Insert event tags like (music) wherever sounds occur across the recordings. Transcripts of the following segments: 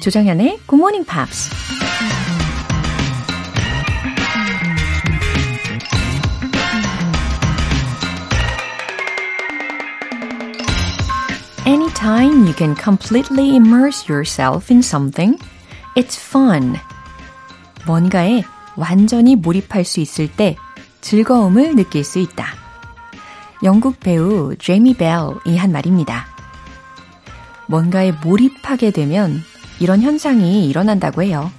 조정현의 Good Morning Pops. Anytime you can completely immerse yourself in something, it's fun. 뭔가에 완전히 몰입할 수 있을 때 즐거움을 느낄 수 있다. 영국 배우 제이미 벨이 한 말입니다. 뭔가에 몰입하게 되면 이런 현상이 일어난다고 해요.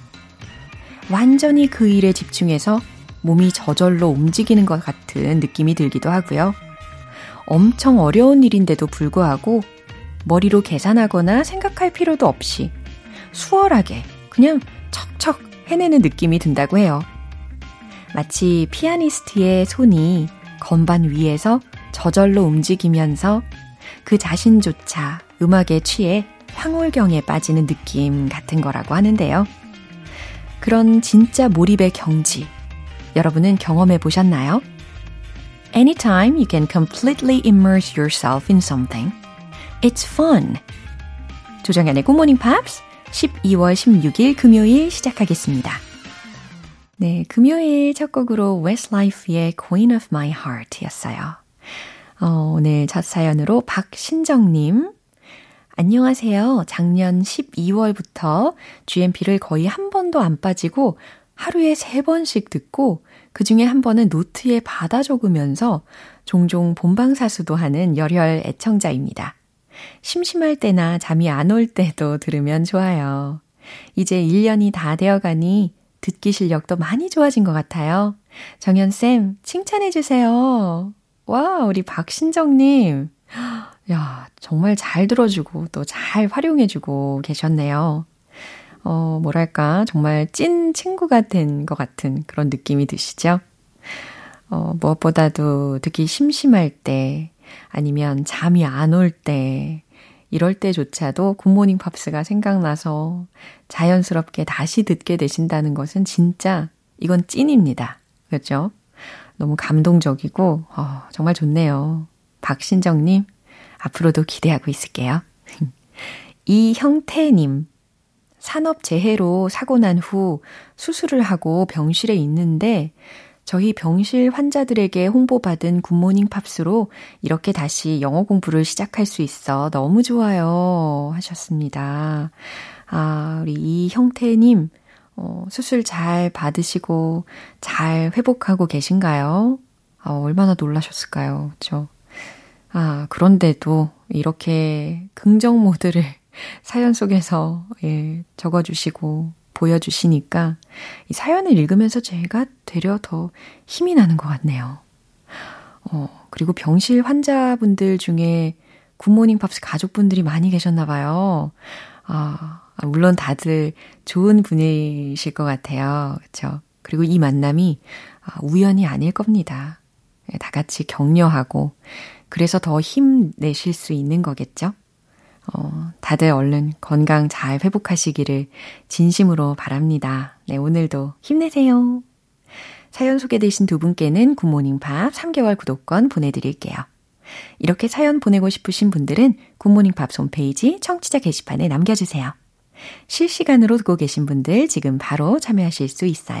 완전히 그 일에 집중해서 몸이 저절로 움직이는 것 같은 느낌이 들기도 하고요. 엄청 어려운 일인데도 불구하고 머리로 계산하거나 생각할 필요도 없이 수월하게 그냥 척척 해내는 느낌이 든다고 해요. 마치 피아니스트의 손이 건반 위에서 저절로 움직이면서 그 자신조차 음악에 취해 황홀경에 빠지는 느낌 같은 거라고 하는데요. 그런 진짜 몰입의 경지, 여러분은 경험해 보셨나요? Anytime you can completely immerse yourself in something, it's fun. 조정현의 Good Morning Pops 12월 16일 금요일 시작하겠습니다. 네, 금요일 첫 곡으로 Westlife의 Queen of My Heart 였어요. 어, 오늘 첫 사연으로 박신정님. 안녕하세요. 작년 12월부터 GMP를 거의 한 번도 안 빠지고 하루에 세 번씩 듣고 그 중에 한 번은 노트에 받아 적으면서 종종 본방사수도 하는 열혈 애청자입니다. 심심할 때나 잠이 안 올 때도 들으면 좋아요. 이제 1년이 다 되어 가니 듣기 실력도 많이 좋아진 것 같아요. 정연쌤, 칭찬해주세요. 와, 우리 박신정님. 야, 정말 잘 들어주고 또 잘 활용해주고 계셨네요. 어, 뭐랄까, 정말 찐 친구가 된 것 같은 그런 느낌이 드시죠? 어, 무엇보다도 듣기 심심할 때, 아니면 잠이 안 올 때, 이럴 때조차도 굿모닝 팝스가 생각나서 자연스럽게 다시 듣게 되신다는 것은 진짜 이건 찐입니다. 그렇죠? 너무 감동적이고 어, 정말 좋네요. 박신정님 앞으로도 기대하고 있을게요. (laughs) 이형태님 산업재해로 사고 난 후 수술을 하고 병실에 있는데 저희 병실 환자들에게 홍보받은 굿모닝 팝스로 이렇게 다시 영어 공부를 시작할 수 있어 너무 좋아요. 하셨습니다. 아, 우리 이형태님, 어, 수술 잘 받으시고 잘 회복하고 계신가요? 아, 얼마나 놀라셨을까요? 그죠? 아, 그런데도 이렇게 긍정 모드를 (laughs) 사연 속에서 예, 적어주시고 보여주시니까 이 사연을 읽으면서 제가 되려 더 힘이 나는 것 같네요. 어, 그리고 병실 환자분들 중에 굿모닝 팝스 가족분들이 많이 계셨나 봐요. 아, 물론 다들 좋은 분이실 것 같아요. 그렇죠? 그리고 이 만남이 아, 우연이 아닐 겁니다. 예, 다 같이 격려하고 그래서 더 힘내실 수 있는 거겠죠? 어, 다들 얼른 건강 잘 회복하시기를 진심으로 바랍니다. 네, 오늘도 힘내세요. 사연 소개되신 두 분께는 굿모닝 팝 3개월 구독권 보내드릴게요. 이렇게 사연 보내고 싶으신 분들은 굿모닝 팝 홈페이지 청취자 게시판에 남겨주세요. 실시간으로 듣고 계신 분들 지금 바로 참여하실 수 있어요.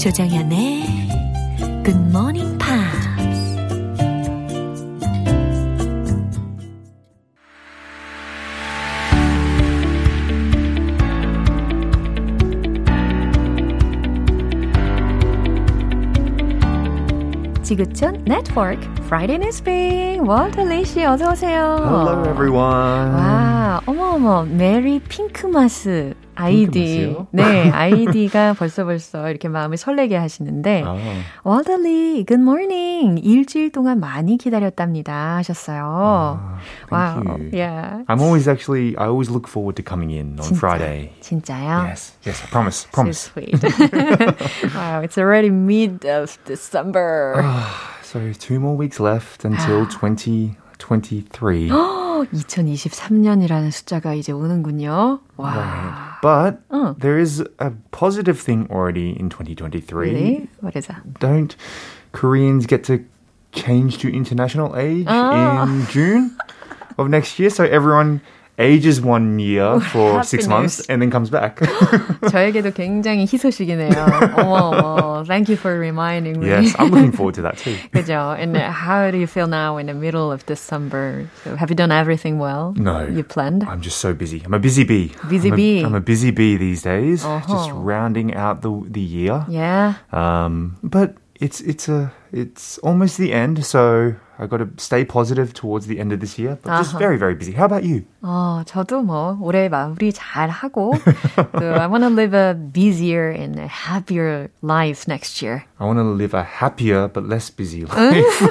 조정현의 Good Morning Pops. 지구촌 네트워크 Friday Newspeak, 월터리 씨 어서 오세요. Hello everyone. 와, 어머 어머, 메리 핑크마스 아이디. 핑크마스요? 네, 아이디가 벌써 (laughs) 벌써 이렇게 마음을 설레게 하시는데 Oh. 월터리, good morning. 일주일 동안 많이 기다렸답니다 하셨어요. thank 와우, you. yeah. I'm always actually, I always look forward to coming in on 진짜, Friday. 진짜요? Yes, yes, I promise, So promise. sweet. (laughs) wow, it's already mid of December. So two more weeks left until (gasps) 2023. 2023년이라는 (gasps) 숫자가 이제 오는군요. 와. Right. But Oh. there is a positive thing already in 2023. Really? What is that? Don't Koreans get to change to international age Ah. in June of next year? So everyone ages one year for six happy months news. and then comes back. (gasps) 저에게도 굉장히 희소식이네요. (laughs) 어머, 어머. Thank you for reminding me. yes, I'm looking forward to that too. (laughs) 그죠? And how do you feel now in the middle of December? So have you done everything well? No. You planned? I'm just so busy. I'm a busy bee. Busy I'm a- bee. I'm a busy bee these days. Just Uh-huh. rounding out the the year. Yeah. Um, but it's it's a it's almost the end, so I got to stay positive towards the end of this year. But just Uh-huh. very very busy. How about you? 어, 저도 뭐 올해 마무리 잘 하고 (laughs) 또 I want to live a busier and a happier life next year. I want to live a happier but less busy (laughs) life.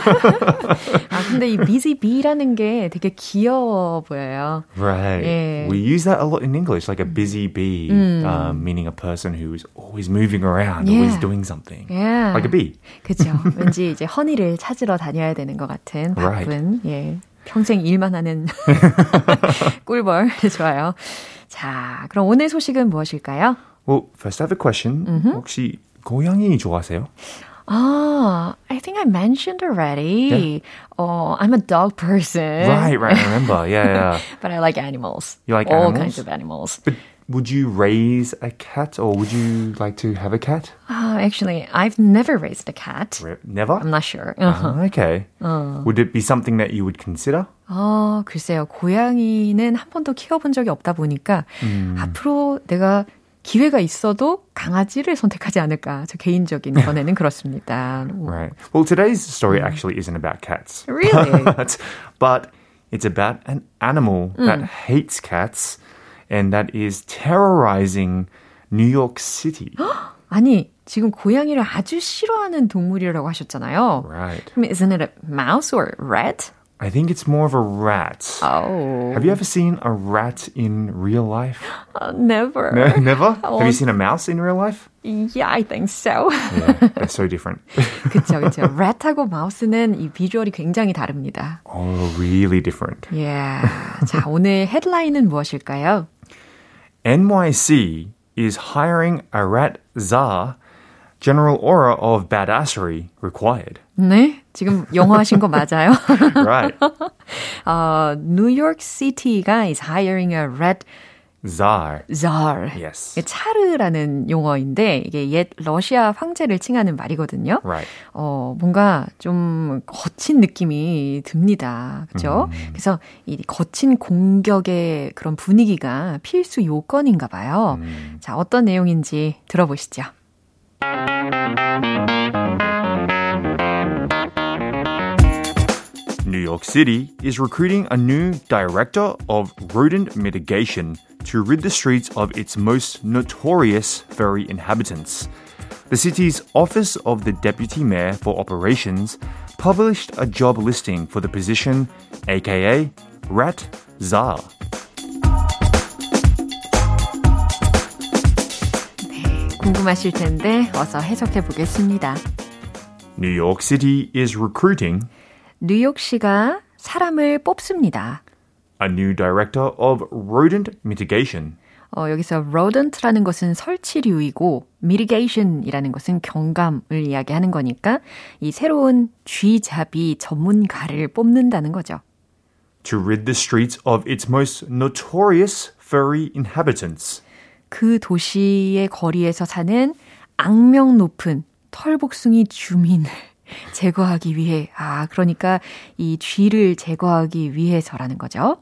아 근데 이 busy bee라는 게 되게 귀여워 보여요. right. Yeah. We use that a lot in English, like a busy bee, um, meaning a person who is always moving around, always Yeah. doing something. Yeah. Like a bee. 그죠. (laughs) 왠지 이제 허니를 찾으러 다녀야 되는 것 같은 Right. 바쁜, 예. 평생 일만 하는 꿀벌. 좋아요. 자, 그럼 오늘 소식은 무엇일까요? Well, first I have a question. 혹시 고양이 좋아하세요? Ah, I think I mentioned already. Oh, I'm a dog person. Right, right. I remember. Yeah, yeah. But I like animals. You like All animals? kinds of animals. But would you raise a cat or would you like to have a cat? Ah, actually, I've never raised a cat. Re- Never? I'm not sure. Uh-huh. Ah, okay. Would it be something that you would consider? 어, 글쎄요. 고양이는 한 번도 키워본 적이 없다 보니까 앞으로 내가 기회가 있어도 강아지를 선택하지 않을까. 저 개인적인 (laughs) 견해는 그렇습니다. Right. Well, today's story actually isn't about cats. Really? but, (laughs) but it's about an animal that hates cats and that is terrorizing New York City. (gasps) 아니, 지금 고양이를 아주 싫어하는 동물이라고 하셨잖아요. right. 그럼 isn't it a mouse or rat? I think it's more of a rat. Oh, Have you ever seen a rat in real life? uh, never. No, never? (laughs) Have Oh. you seen a mouse in real life? Yeah, I think so. Yeah, they're so different. (laughs) 그쵸, 그쵸. rat하고 마우스는 이 비주얼이 굉장히 다릅니다. oh, really different. Yeah. 자, 오늘 헤드라인은 무엇일까요? NYC is hiring a rat czar. General aura of badassery required. 네, 지금 영어 하신 거 맞아요? (laughs) Right. (laughs) 어, 뉴욕 시티가 is hiring a red Czar. czar. Yes. 차르라는 용어인데 이게 옛 러시아 황제를 칭하는 말이거든요. Right. 어, 뭔가 좀 거친 느낌이 듭니다. 그죠? 그래서 이 거친 공격의 그런 분위기가 필수 요건인가 봐요. 자, 어떤 내용인지 들어보시죠. New York City is recruiting a new director of rodent mitigation to rid the streets of its most notorious furry inhabitants. The city's Office of the Deputy Mayor for Operations published a job listing for the position, aka Rat Czar. 궁금하실 텐데 어서 해석해 보겠습니다. New York City is recruiting 뉴욕시가 사람을 뽑습니다. a new director of rodent mitigation. 어, 여기서 rodent라는 것은 설치류이고 mitigation이라는 것은 경감을 이야기하는 거니까 이 새로운 쥐잡이 전문가를 뽑는다는 거죠. to rid the streets of its most notorious furry inhabitants. 그 도시의 거리에서 사는 악명 높은 털복숭이 주민을 제거하기 위해, 아, 그러니까 이 쥐를 제거하기 위해서라는 거죠.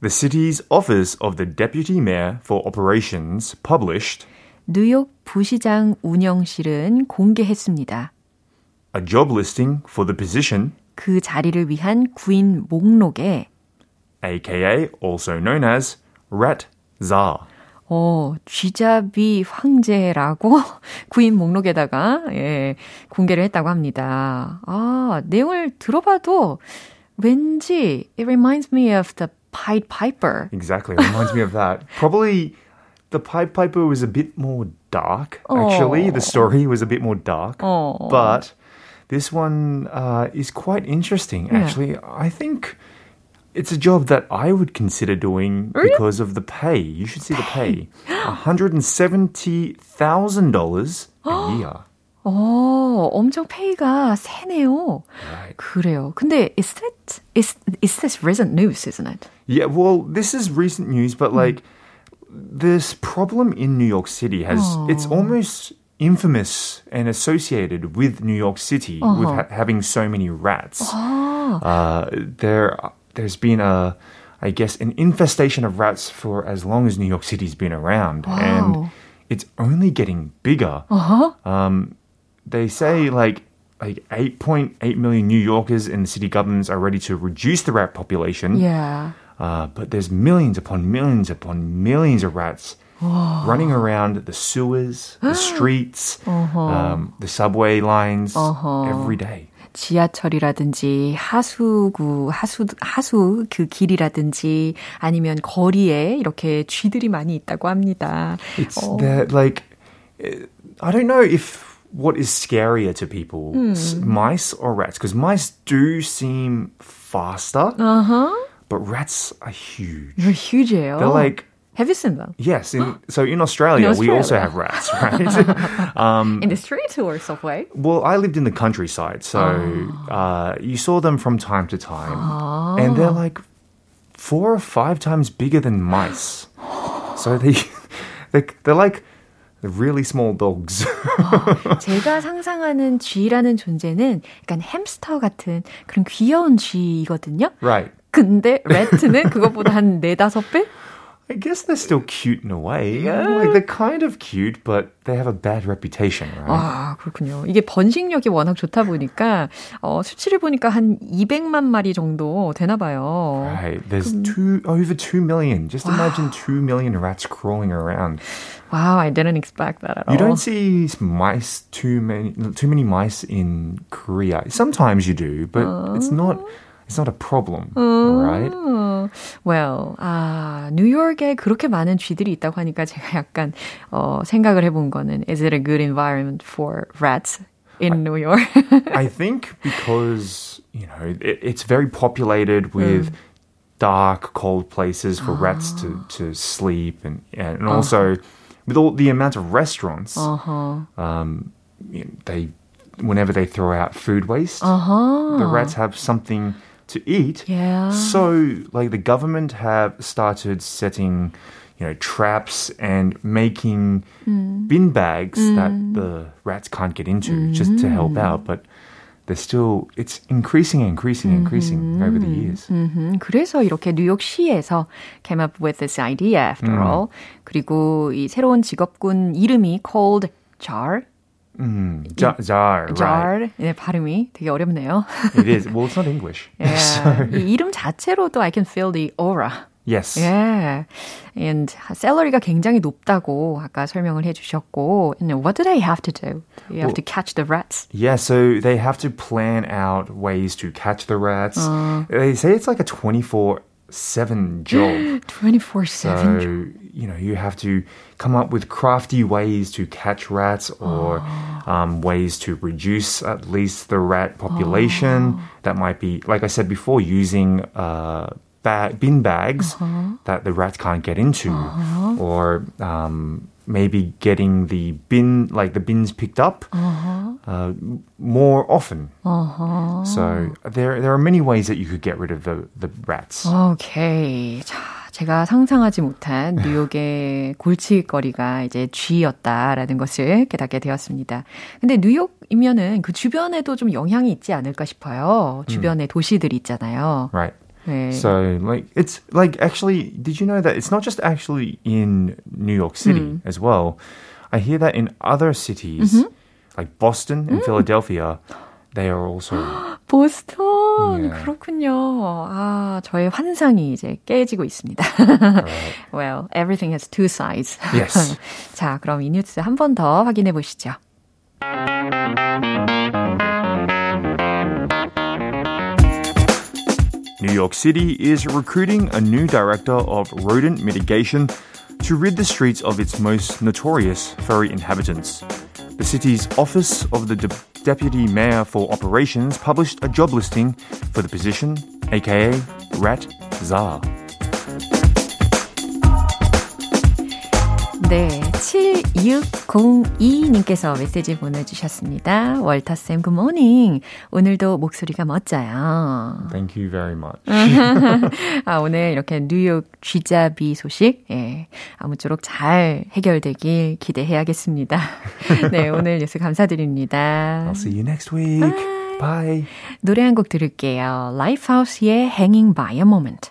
The city's Office of the Deputy Mayor for Operations published 뉴욕 부시장 운영실은 공개했습니다. a job listing for the position, 그 자리를 위한 구인 목록에 aka also known as rat czar. 어, 쥐잡이 황제라고 (laughs) 구인 목록에다가 예, 공개를 했다고 합니다. 아, 내용을 들어봐도 왠지 it reminds me of the Pied Piper. Exactly. It reminds me of that. Probably the Pied Piper was a bit more dark, actually. The story was a bit more dark. Oh. But this one uh, is quite interesting, actually. I think it's a job that I would consider doing because of the pay. You should see the pay. $170,000 a (gasps) year. 어, 엄청 페이가 세네요. Right. 그래요. 근데 is that is is this recent news, isn't it? Yeah, well, this is recent news, but like this problem in New York City has it's almost infamous and associated with New York City with ha- having so many rats. Uh, there, there's been a, I guess, an infestation of rats for as long as New York City's been around, and it's only getting bigger. Um, they say like like 8.8 million New Yorkers and the city governments are ready to reduce the rat population. Yeah. Uh, but there's millions upon millions upon millions of rats running around the sewers, the (gasps) streets, um, the subway lines every day. 지하철이라든지 하수구 하수 하수 그 길이라든지 아니면 거리에 이렇게 쥐들이 많이 있다고 합니다. It's that like eh, I don't know if what is scarier to people, s- mice or rats, because mice do seem faster, Uh-huh. but rats are huge. They're huge예요. They're like Have you seen them? yes, in, (gasps) so in Australia, In we also Australia. have rats, (laughs) right? um, (laughs) In the street or subway? Well, I lived in the countryside, so uh, you saw them from time to time, and they're like four or five times bigger than mice. (gasps) So they, (laughs) they they're like really small dogs. (gasps) 제가 상상하는 쥐라는 존재는 약간 햄스터 같은 그런 귀여운 쥐거든요. right. 근데 레트는 그것보다 한 네다섯 배? I guess they're still cute in a way. Yeah, like they're kind of cute, but they have a bad reputation, right? 아, 그렇군요. 이게 번식력이 워낙 좋다 보니까 어, 수치를 보니까 한 200만 마리 정도 되나 봐요. Right. There's two over two million. Just imagine two million rats crawling around. Wow, I didn't expect that at all. You don't see mice too many too many mice in Korea. Sometimes you do, but it's not it's not a problem, right? 어, well, 아, 뉴욕에 그렇게 많은 쥐들이 있다고 하니까 제가 약간 어, 생각을 해본 거는 is it a good environment for rats in New York? (laughs) I think because you know it, it's very populated with dark, cold places for rats to to sleep, and and also with all the amount of restaurants, um, you know, they whenever they throw out food waste, the rats have something to eat. Yeah. So, like the government have started setting, you know, traps and making bin bags that the rats can't get into, just to help out. But they're still, it's increasing, and increasing, and increasing over the years. 음, 그래서 이렇게 뉴욕시에서 came up with this idea after all. 그리고 이 새로운 직업군 이름이 called jar. Mm, jar, jar, right? jar. 네, 발음이 되게 어렵네요. (laughs) It is. Well, it's not English. (laughs) Yeah. (laughs) 이 이름 자체로도 I can feel the aura. Yes. Yeah. And 샐러리가 굉장히 높다고 아까 설명을 해주셨고, and what do they have to do? You have to catch the rats. Yeah, so they have to plan out ways to catch the rats. They say it's like a 24 7 job. (gasps) 24-7. So, you know, you have to come up with crafty ways to catch rats or um, ways to reduce at least the rat population. That might be, like I said before, using uh, ba- bin bags that the rats can't get into. Or um, maybe getting the bin, like the bins picked up uh, more often. So there, there are many ways that you could get rid of the, the rats. 오케이. 자, 제가 상상하지 못한 뉴욕의 (laughs) 골칫거리가 이제 쥐였다라는 것을 깨닫게 되었습니다. 근데 뉴욕이면은 그 주변에도 좀 영향이 있지 않을까 싶어요. 주변에 도시들이 있잖아요. Right. 네. So, like, it's like actually, did you know that it's not just actually in New York City as well? I hear that in other cities, like Boston and Philadelphia, they are also. (gasps) 보스턴. yeah. 그렇군요. 아, 저의 환상이 이제 깨지고 있습니다. (laughs) well, everything has two sides. Yes. (laughs) 자, 그럼 이 뉴스 한 번 더 확인해 보시죠. New York City is recruiting a new director of rodent mitigation to rid the streets of its most notorious furry inhabitants. The city's Office of the De- Deputy Mayor for Operations published a job listing for the position, aka Rat Czar. 네, 7602님께서 메시지 보내주셨습니다. 월터쌤, 굿모닝. 오늘도 목소리가 멋져요. Thank you very much. (laughs) 아, 오늘 이렇게 뉴욕 쥐잡이 소식, 예, 아무쪼록 잘 해결되길 기대해야겠습니다. (laughs) 네, 오늘 뉴스 감사드립니다. I'll see you next week. Bye. Bye. 노래 한 곡 들을게요. Lifehouse의 Hanging by a Moment.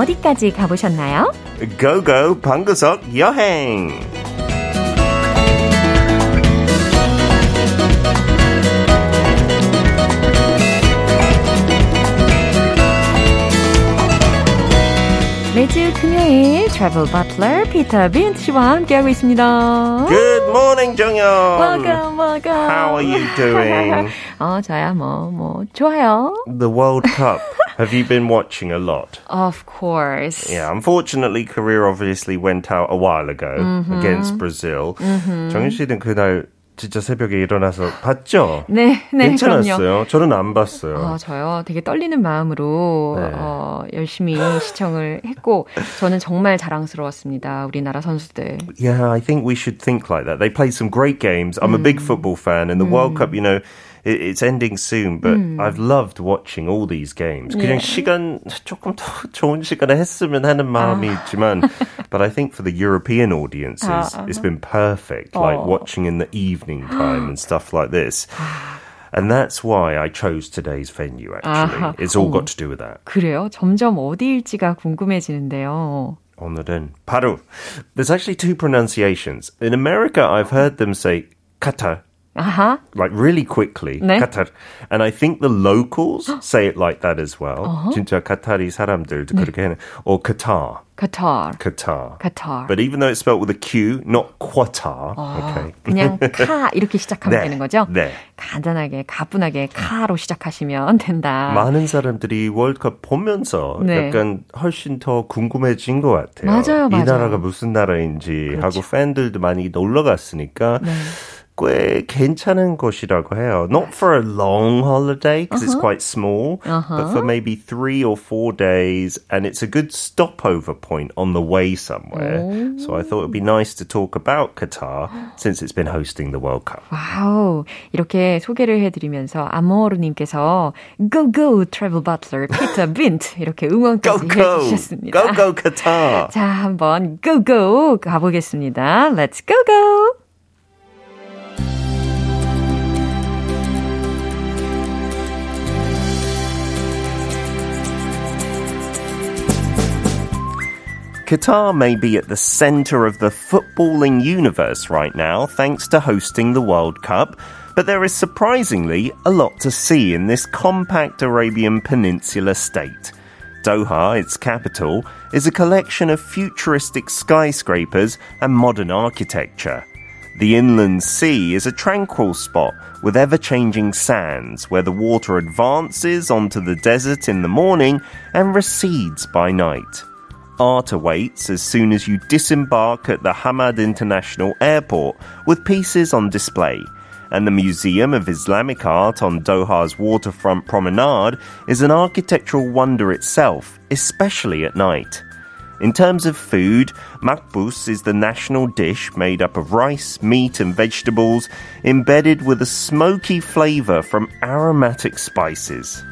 어디까지 가보셨나요? 고고 방구석 여행. 매주 금요일 트래블 버틀러 피터 빈트 씨와 함께하고 있습니다. Good morning, 정연. welcome, welcome. How are you doing? (laughs) 어, 저야 뭐, 뭐, 좋아요. The World Cup. Have you been watching a lot? Of course. Yeah, unfortunately, Korea obviously went out a while ago against Brazil. 정연 씨는 그날 진짜 새벽에 일어나서 봤죠? 네, 네, 괜찮았어요. 그럼요. 저는 안 봤어요. 어, 저요. 되게 떨리는 마음으로 네. 어, 열심히 시청을 했고 저는 정말 자랑스러웠습니다. 우리나라 선수들. Yeah, I think we should think like that. They played some great games. I'm a big football fan, and the World Cup, you know, it, it's ending soon, but I've loved watching all these games. 그냥 예. 시간 조금 더 (laughs) 좋은 시간에 했으면 하는 마음이 있지만, but I think for the European audiences, it's been perfect. Like Oh. watching in the evening time and stuff like this. And that's why I chose today's venue, actually. 아하. It's all 어머. got to do with that. 그래요? 점점 어디일지가 궁금해지는데요. 오늘은 바로 there's actually two pronunciations. In America, I've heard them say Qatar 아하. like really quickly. 네. Qatar. And I think the locals say it like that as well. 진짜 카타리 사람들도 그렇게 하는 or Qatar. Qatar. Qatar. Qatar. But even though it's spelled with a Q, not Qatar. okay. 그냥 카 이렇게 시작하면 네. 되는 거죠? 네. 간단하게 가뿐하게 카로 시작하시면 된다. 많은 사람들이 월드컵 보면서 네. 약간 훨씬 더 궁금해진 것 같아요. 맞아요, 이 맞아요. 나라가 무슨 나라인지 하고 팬들도 많이 놀러 갔으니까 꽤 괜찮은 곳이라고 해요. Not for a long holiday because it's quite small, but for maybe three or four days, and it's a good stopover point on the way somewhere. So I thought it'd be nice to talk about Qatar (gasps) since it's been hosting the World Cup. 와우. 이렇게 소개를 해드리면서 아모르님께서 Go Go Travel Butler Peter (laughs) Bint 이렇게 Go 응원까지 go, 해주셨습니다. go go Qatar. 자, 한번 Go Go 가보겠습니다. Let's go go. Qatar may be at the center of the footballing universe right now, thanks to hosting the World Cup, but there is surprisingly a lot to see in this compact Arabian Peninsula state. Doha, its capital, is a collection of futuristic skyscrapers and modern architecture. The inland sea is a tranquil spot with ever changing sands where the water advances onto the desert in the morning and recedes by night. Art awaits as soon as you disembark at the Hamad International Airport with pieces on display. And the Museum of Islamic Art on Doha's waterfront promenade is an architectural wonder itself, especially at night. In terms of food, makbus is the national dish made up of rice, meat, and vegetables, embedded with a smoky flavor from aromatic spices.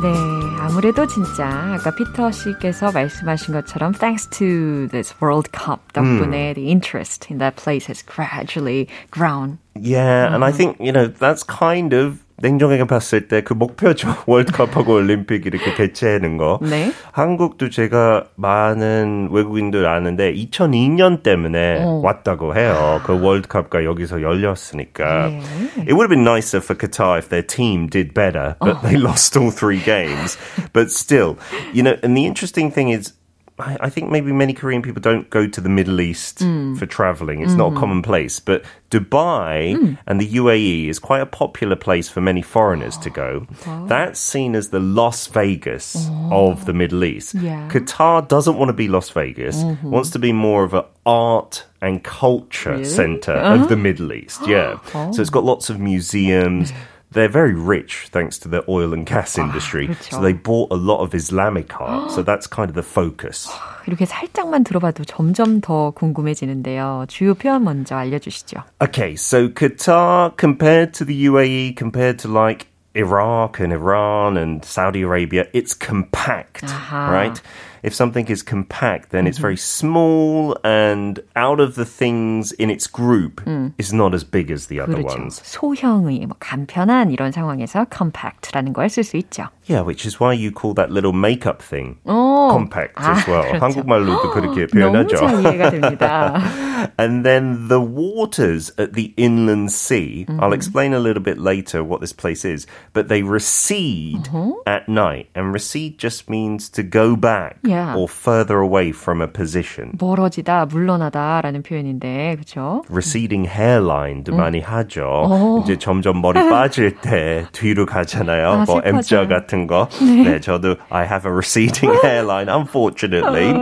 네, 아무래도 진짜 아까 피터 씨께서 말씀하신 것처럼 thanks to this World Cup 덕분에 the interest in that place has gradually grown. Yeah, and I think, you know, that's kind of 냉정하게 봤을 때 그 목표죠. 월드컵하고 올림픽 이렇게 개최하는 거. 네. 한국도 제가 많은 외국인들 아는데 2002년 때문에 어. 왔다고 해요. 그 월드컵가 여기서 열렸으니까. 네. It would have been nicer for Qatar if their team did better, but they lost all three games. But still, you know, and the interesting thing is I, I think maybe many Korean people don't go to the Middle East mm. for traveling. It's not a mm-hmm. common place. But Dubai mm. and the UAE is quite a popular place for many foreigners to go. (gasps) That's seen as the Las Vegas of the Middle East. Yeah. Qatar doesn't want to be Las Vegas, mm-hmm. wants to be more of an art and culture center of uh-huh. the Middle East. Yeah. (gasps) Oh. So it's got lots of museums They're very rich thanks to the oil and gas industry. (gasps) 그렇죠. so they bought a lot of Islamic art. so (gasps) that's kind of the focus. (gasps) 이렇게 살짝만 들어봐도 점점 더 궁금해지는데요. 주요 표현 먼저 알려주시죠. Okay, so Qatar compared to the UAE, compared to like Iraq and Iran and Saudi Arabia, it's compact, Aha. right? If something is compact, then it's very small and out of the things in its group, it's not as big as the other 그렇죠. ones. 소형의 뭐 간편한 이런 상황에서 compact라는 걸 쓸 수 있죠. Yeah, which is why you call that little makeup thing 오. compact 아, as well. 그렇죠. 한국말로도 (gasps) 그렇게 너무 표현하죠. 잘 이해가 됩니다. (laughs) And then the waters at the inland sea, Mm-hmm. I'll explain a little bit later what this place is, but they recede Uh-huh. at night. And recede just means to go back Yeah. or further away from a position. 멀어지다, 물러나다라는 표현인데, 그렇죠? receding hairline도 많이 하죠. 오. 이제 점점 머리 (laughs) 빠질 때 뒤로 가잖아요. 아, 뭐 슬퍼져요. M자 같은 거. 네. 저도 I have a receding (laughs) hairline, unfortunately.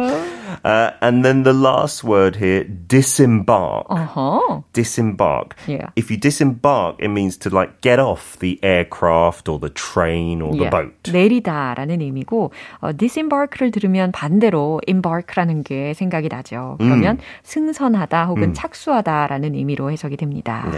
Uh, and then the last word here, disembark. 어허. Disembark. Yeah. If you disembark, it means to like get off the aircraft or the train or the Yeah. boat. 내리다라는 의미고 어, disembark를 들으면 반대로 embark라는 게 생각이 나죠. 그러면 승선하다 혹은 착수하다라는 의미로 해석이 됩니다.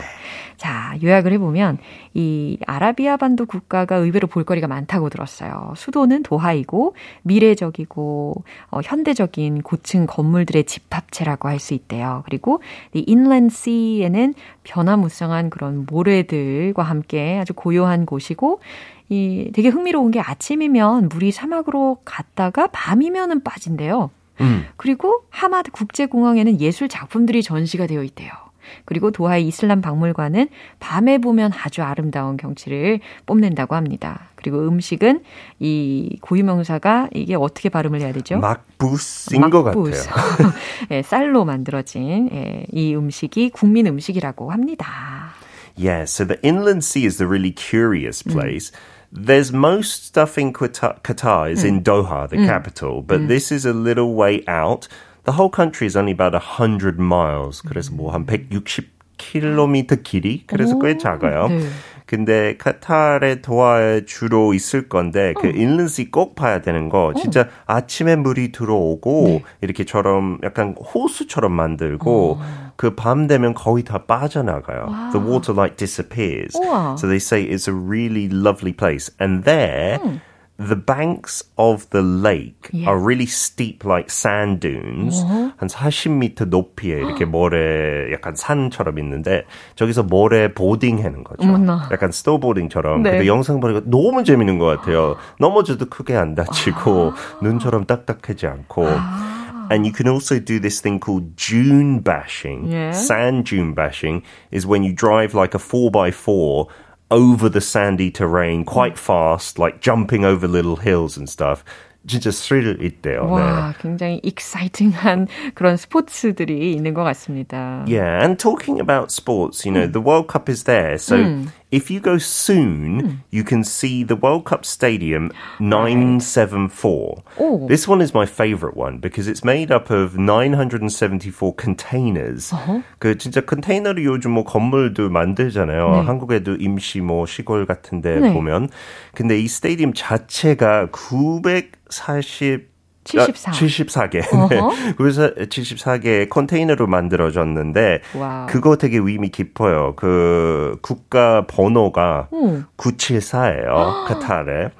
자, 요약을 해보면 이 아라비아 반도 국가가 의외로 볼거리가 많다고 들었어요. 수도는 도하이고 미래적이고 어, 현대적인 고층 건물들의 집합체라고 할 수 있대요. 그리고 이 inland sea에는 변화무쌍한 그런 모래들과 함께 아주 고요한 곳이고 이 되게 흥미로운 게 아침이면 물이 사막으로 갔다가 밤이면은 빠진대요. 그리고 하마드 국제공항에는 예술 작품들이 전시가 되어 있대요. 그리고 도하의 이슬람 박물관은 밤에 보면 아주 아름다운 경치를 뽐낸다고 합니다. 그리고 음식은 이 고유명사가 이게 어떻게 발음을 해야 되죠? 막부스인 것 같아요. 막부스. 예, 쌀로 만들어진 예, 이 음식이 국민 음식이라고 합니다. Yeah, so the inland sea is the really curious place. There's most stuff in Qatar, Qatar is in Doha, the capital, but this is a little way out. The whole country is only about 100 miles. 그래서 뭐 한 160km 길이? 그래서 꽤 작아요. 네. 근데 카타르의 도하에 주로 있을 건데 그 인랜시 꼭 봐야 되는 거 진짜 아침에 물이 들어오고 이렇게처럼 약간 호수처럼 만들고 그밤 되면 거의 다 빠져나가요. The water like disappears. 우와. So they say it's a really lovely place. And there the banks of the lake Yeah. are really steep like sand dunes. 한 40m 높이에 이렇게 모래 약간 산처럼 있는데 저기서 모래 보딩 하는 거죠. 어머나. 약간 스노보딩처럼. 네. 근데 영상 보니까 너무 재밌는 것 같아요. 넘어져도 크게 안 다치고 눈처럼 딱딱하지 않고. And you can also do this thing called dune bashing. Yeah. Sand dune bashing is when you drive like a 4x4 over the sandy terrain quite fast, like jumping over little hills and stuff. 진짜 스릴 있대요. 네. 와, 굉장히 익사이팅한 (laughs) 그런 스포츠들이 있는 것 같습니다. Yeah, and talking about sports, you know, the World Cup is there. So if you go soon, you can see the World Cup Stadium 974. Oh. This one is my favorite one because it's made up of 974 containers. 그 진짜 컨테이너로 요즘 뭐 건물도 만들잖아요. 한국에도 임시 뭐 시골 같은데 네. 보면. 근데 이 스테디움 자체가 940 74. 74개. 어허. 네. 그래서 74개의 컨테이너로 만들어졌는데 wow. 그거 되게 의미 깊어요. 그 국가 번호가 오. 974예요. (gasps) 카타르에.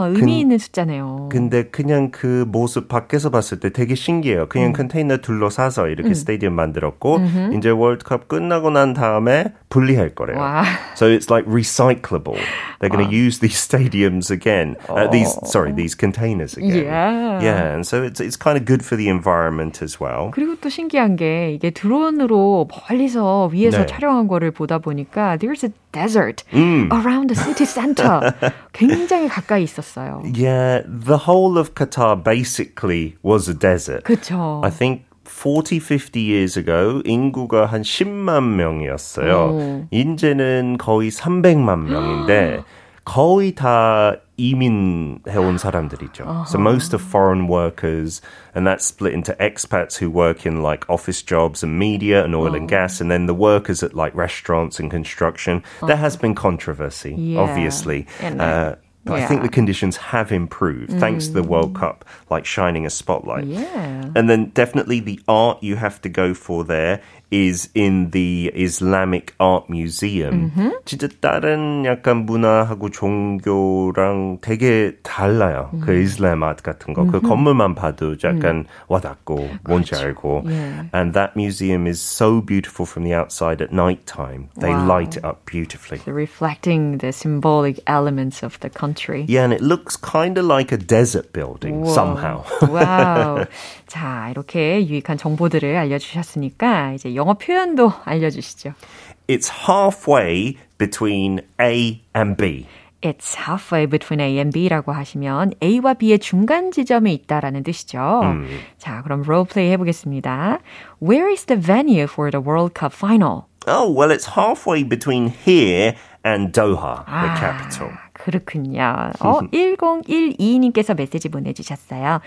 아, 의미 근- 있는 숫자네요. 근데 그냥 그 모습 밖에서 봤을 때 되게 신기해요. 그냥 음. 컨테이너 둘러싸서 이렇게 스테디움 만들었고 이제 월드컵 끝나고 난 다음에 분리할 거래요. 와. So it's like recyclable. They're going to use these stadiums again. Uh, these sorry, these containers again. Yeah. Yeah, and so it's it's kind of good for the environment as well. 그리고 또 신기한 게 이게 드론으로 멀리서 위에서 네. 촬영한 거를 보다 보니까 there's a desert 음. around the city center. 굉장히 가까이 있 었어요. Yeah, the whole of Qatar basically was a desert. 그렇죠. I think 40, 50 years ago 인구가 한 10만 명이었어요. 오. 이제는 거의 300만 명인데 (gasps) 거의 다 이민해 온 사람들이죠. So most of foreign workers and that's split into expats who work in like office jobs and media and oil and gas and then the workers at like restaurants and construction. There has been controversy, Yeah. obviously. And, Uh, but I think the conditions have improved thanks to the World Cup, like shining a spotlight. Yeah. And then definitely the art you have to go for there is in the Islamic Art Museum. 진짜 다른 약간 문화하고 종교랑 되게 달라요. 그 이슬람 아트 같은 거. 그 건물만 봐도 약간 와닿고 뭔지 알고. Yeah. And that museum is so beautiful from the outside at night time. They Wow. light it up beautifully. reflecting the symbolic elements of the country. Yeah, and it looks kind of like a desert building 우와. Somehow. 와우. 자, 이렇게 유익한 정보들을 알려주셨으니까 이제 영어 표현도 알려주시죠. it's halfway between A and B. It's halfway between A and B라고 하시면 A와 B의 중간 지점에 있다라는 뜻이죠. 자, 그럼 롤플레이 해보겠습니다. Where is the venue for the World Cup final? Oh, well, it's halfway between here and Doha, the capital. 그렇군요. 어, (laughs) 1012님께서 메시지 보내주셨어요.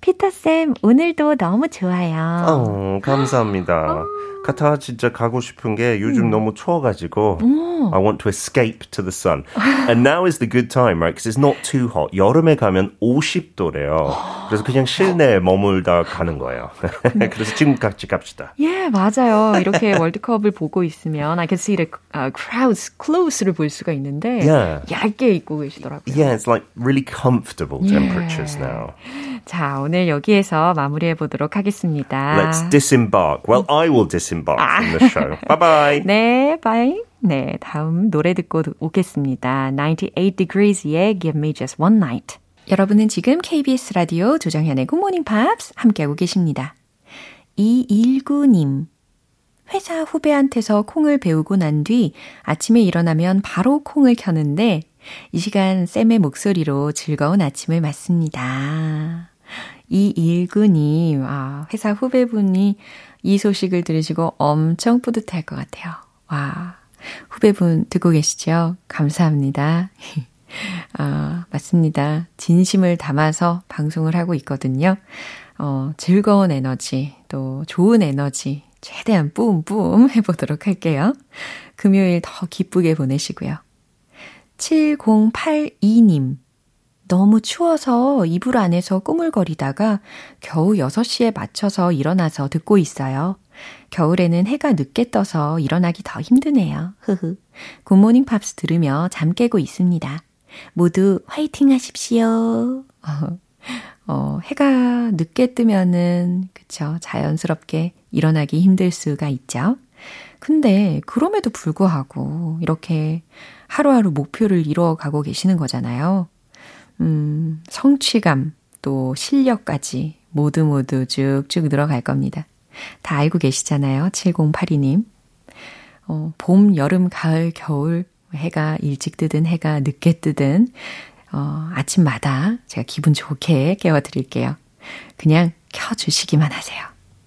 피터쌤, 오늘도 너무 좋아요. 어, 감사합니다. 카타 진짜 가고 싶은 게 요즘 너무 추워가지고 I want to escape to the sun. And now is the good time, right? Because it's not too hot. 여름에 가면 50도래요. 그래서 그냥 실내에 머물다 가는 거예요. 그래서 지금 같이 갑시다. 예, 맞아요. 이렇게 월드컵을 보고 있으면 I can see the uh, crowds close를 볼 수가 있는데 Yeah. 얇게 입고 계시더라고요. Yeah, it's like really comfortable temperatures Yeah. now. 자, 오늘 여기에서 마무리해 보도록 하겠습니다. Let's disembark. Well, I will disembark from the show. (laughs) Bye bye. 네, 바이. 네, 다음 노래 듣고 오겠습니다. 98 Degrees의 Give Me Just One Night. 여러분은 지금 KBS 라디오 조정현의 Good Morning Pops 함께하고 계십니다. 219님. 회사 후배한테서 콩을 배우고 난 뒤 아침에 일어나면 바로 콩을 켜는데 이 시간 쌤의 목소리로 즐거운 아침을 맞습니다. 219님, 아, 회사 후배분이 이 소식을 들으시고 엄청 뿌듯할 것 같아요. 와, 후배분 듣고 계시죠? 감사합니다. (laughs) 아, 맞습니다. 진심을 담아서 방송을 하고 있거든요. 어, 즐거운 에너지, 또 좋은 에너지, 최대한 뿜뿜 (laughs) 해보도록 할게요. 금요일 더 기쁘게 보내시고요. 7082님. 너무 추워서 이불 안에서 꾸물거리다가 겨우 6시에 맞춰서 일어나서 듣고 있어요. 겨울에는 해가 늦게 떠서 일어나기 더 힘드네요. 흐흐. 굿모닝 팝스 들으며 잠 깨고 있습니다. 모두 화이팅 하십시오. 어, 해가 늦게 뜨면은, 그쵸. 자연스럽게 일어나기 힘들 수가 있죠. 근데, 그럼에도 불구하고, 이렇게 하루하루 목표를 이루어가고 계시는 거잖아요. 음, 성취감, 또 실력까지 모두 모두 쭉쭉 늘어갈 겁니다. 다 알고 계시잖아요. 7082님. 어, 봄, 여름, 가을, 겨울, 해가 일찍 뜨든 해가 늦게 뜨든, 어, 아침마다 제가 기분 좋게 깨워드릴게요. 그냥 켜주시기만 하세요.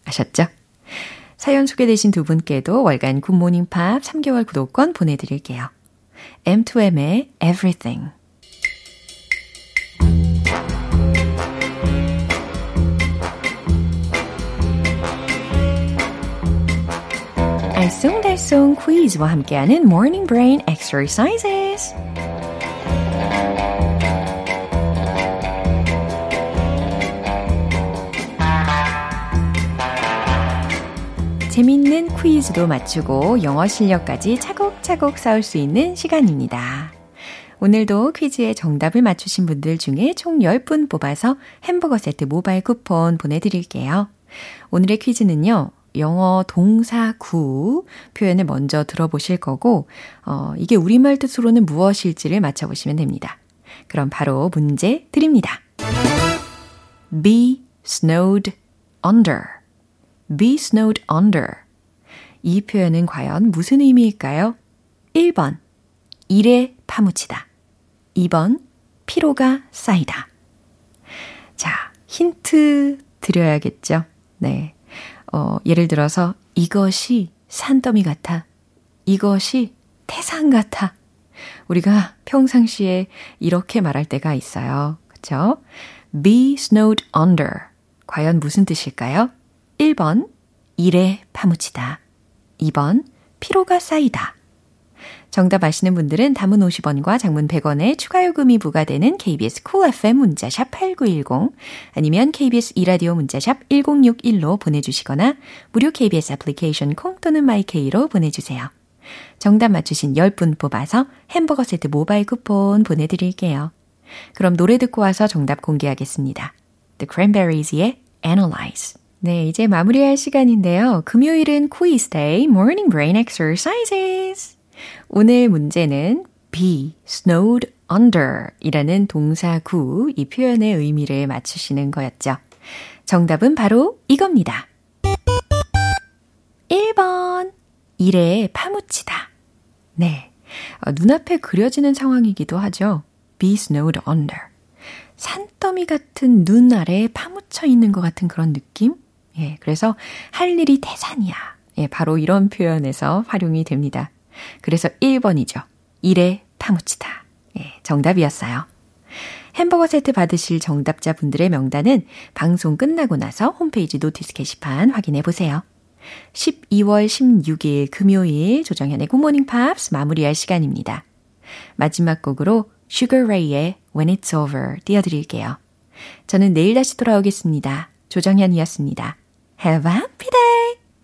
아셨죠? 사연 소개되신 두 분께도 월간 굿모닝 팝 3개월 구독권 보내드릴게요. M2M의 Everything. 알쏭달쏭 퀴즈와 함께하는 Morning Brain Exercises. 재밌는 퀴즈도 맞추고 영어 실력까지 차곡차곡 쌓을 수 있는 시간입니다. 오늘도 퀴즈의 정답을 맞추신 분들 중에 총 10분 뽑아서 햄버거 세트 모바일 쿠폰 보내드릴게요. 오늘의 퀴즈는요, 영어 동사 구 표현을 먼저 들어보실 거고, 어, 이게 우리말 뜻으로는 무엇일지를 맞춰보시면 됩니다. 그럼 바로 문제 드립니다. be snowed under. be snowed under. 이 표현은 과연 무슨 의미일까요? 1번, 일에 파묻히다. 2번, 피로가 쌓이다. 자, 힌트 드려야겠죠? 네. 어, 예를 들어서 이것이 산더미 같아. 이것이 태산 같아. 우리가 평상시에 이렇게 말할 때가 있어요. 그쵸? be snowed under. 과연 무슨 뜻일까요? 1번, 일에 파묻히다. 2번, 피로가 쌓이다. 정답 아시는 분들은 단문 50원과 장문 100원의 추가 요금이 부과되는 KBS 쿨 cool FM 문자샵 8910 아니면 KBS 2라디오 문자샵 1061로 보내주시거나 무료 KBS 애플리케이션 콩 또는 마이케이로 보내주세요. 정답 맞추신 10분 뽑아서 햄버거 세트 모바일 쿠폰 보내드릴게요. 그럼 노래 듣고 와서 정답 공개하겠습니다. The Cranberries의 Analyze 네, 이제 마무리할 시간인데요. 금요일은 quiz day, morning brain exercises. 오늘 문제는 be snowed under 이라는 동사 구, 이 표현의 의미를 맞추시는 거였죠. 정답은 바로 이겁니다. 1번. 일에 파묻히다. 네. 어, 눈앞에 그려지는 상황이기도 하죠. be snowed under. 산더미 같은 눈 아래에 파묻혀 있는 것 같은 그런 느낌? 예, 그래서 할 일이 태산이야. 예, 바로 이런 표현에서 활용이 됩니다. 그래서 1번이죠. 일에 파묻히다. 예, 정답이었어요. 햄버거 세트 받으실 정답자분들의 명단은 방송 끝나고 나서 홈페이지 notice 게시판 확인해 보세요. 12월 16일 금요일 조정현의 굿모닝 팝스 마무리할 시간입니다. 마지막 곡으로 Sugar Ray의 When It's Over 띄워드릴게요. 저는 내일 다시 돌아오겠습니다. 조정현이었습니다. Have a happy day!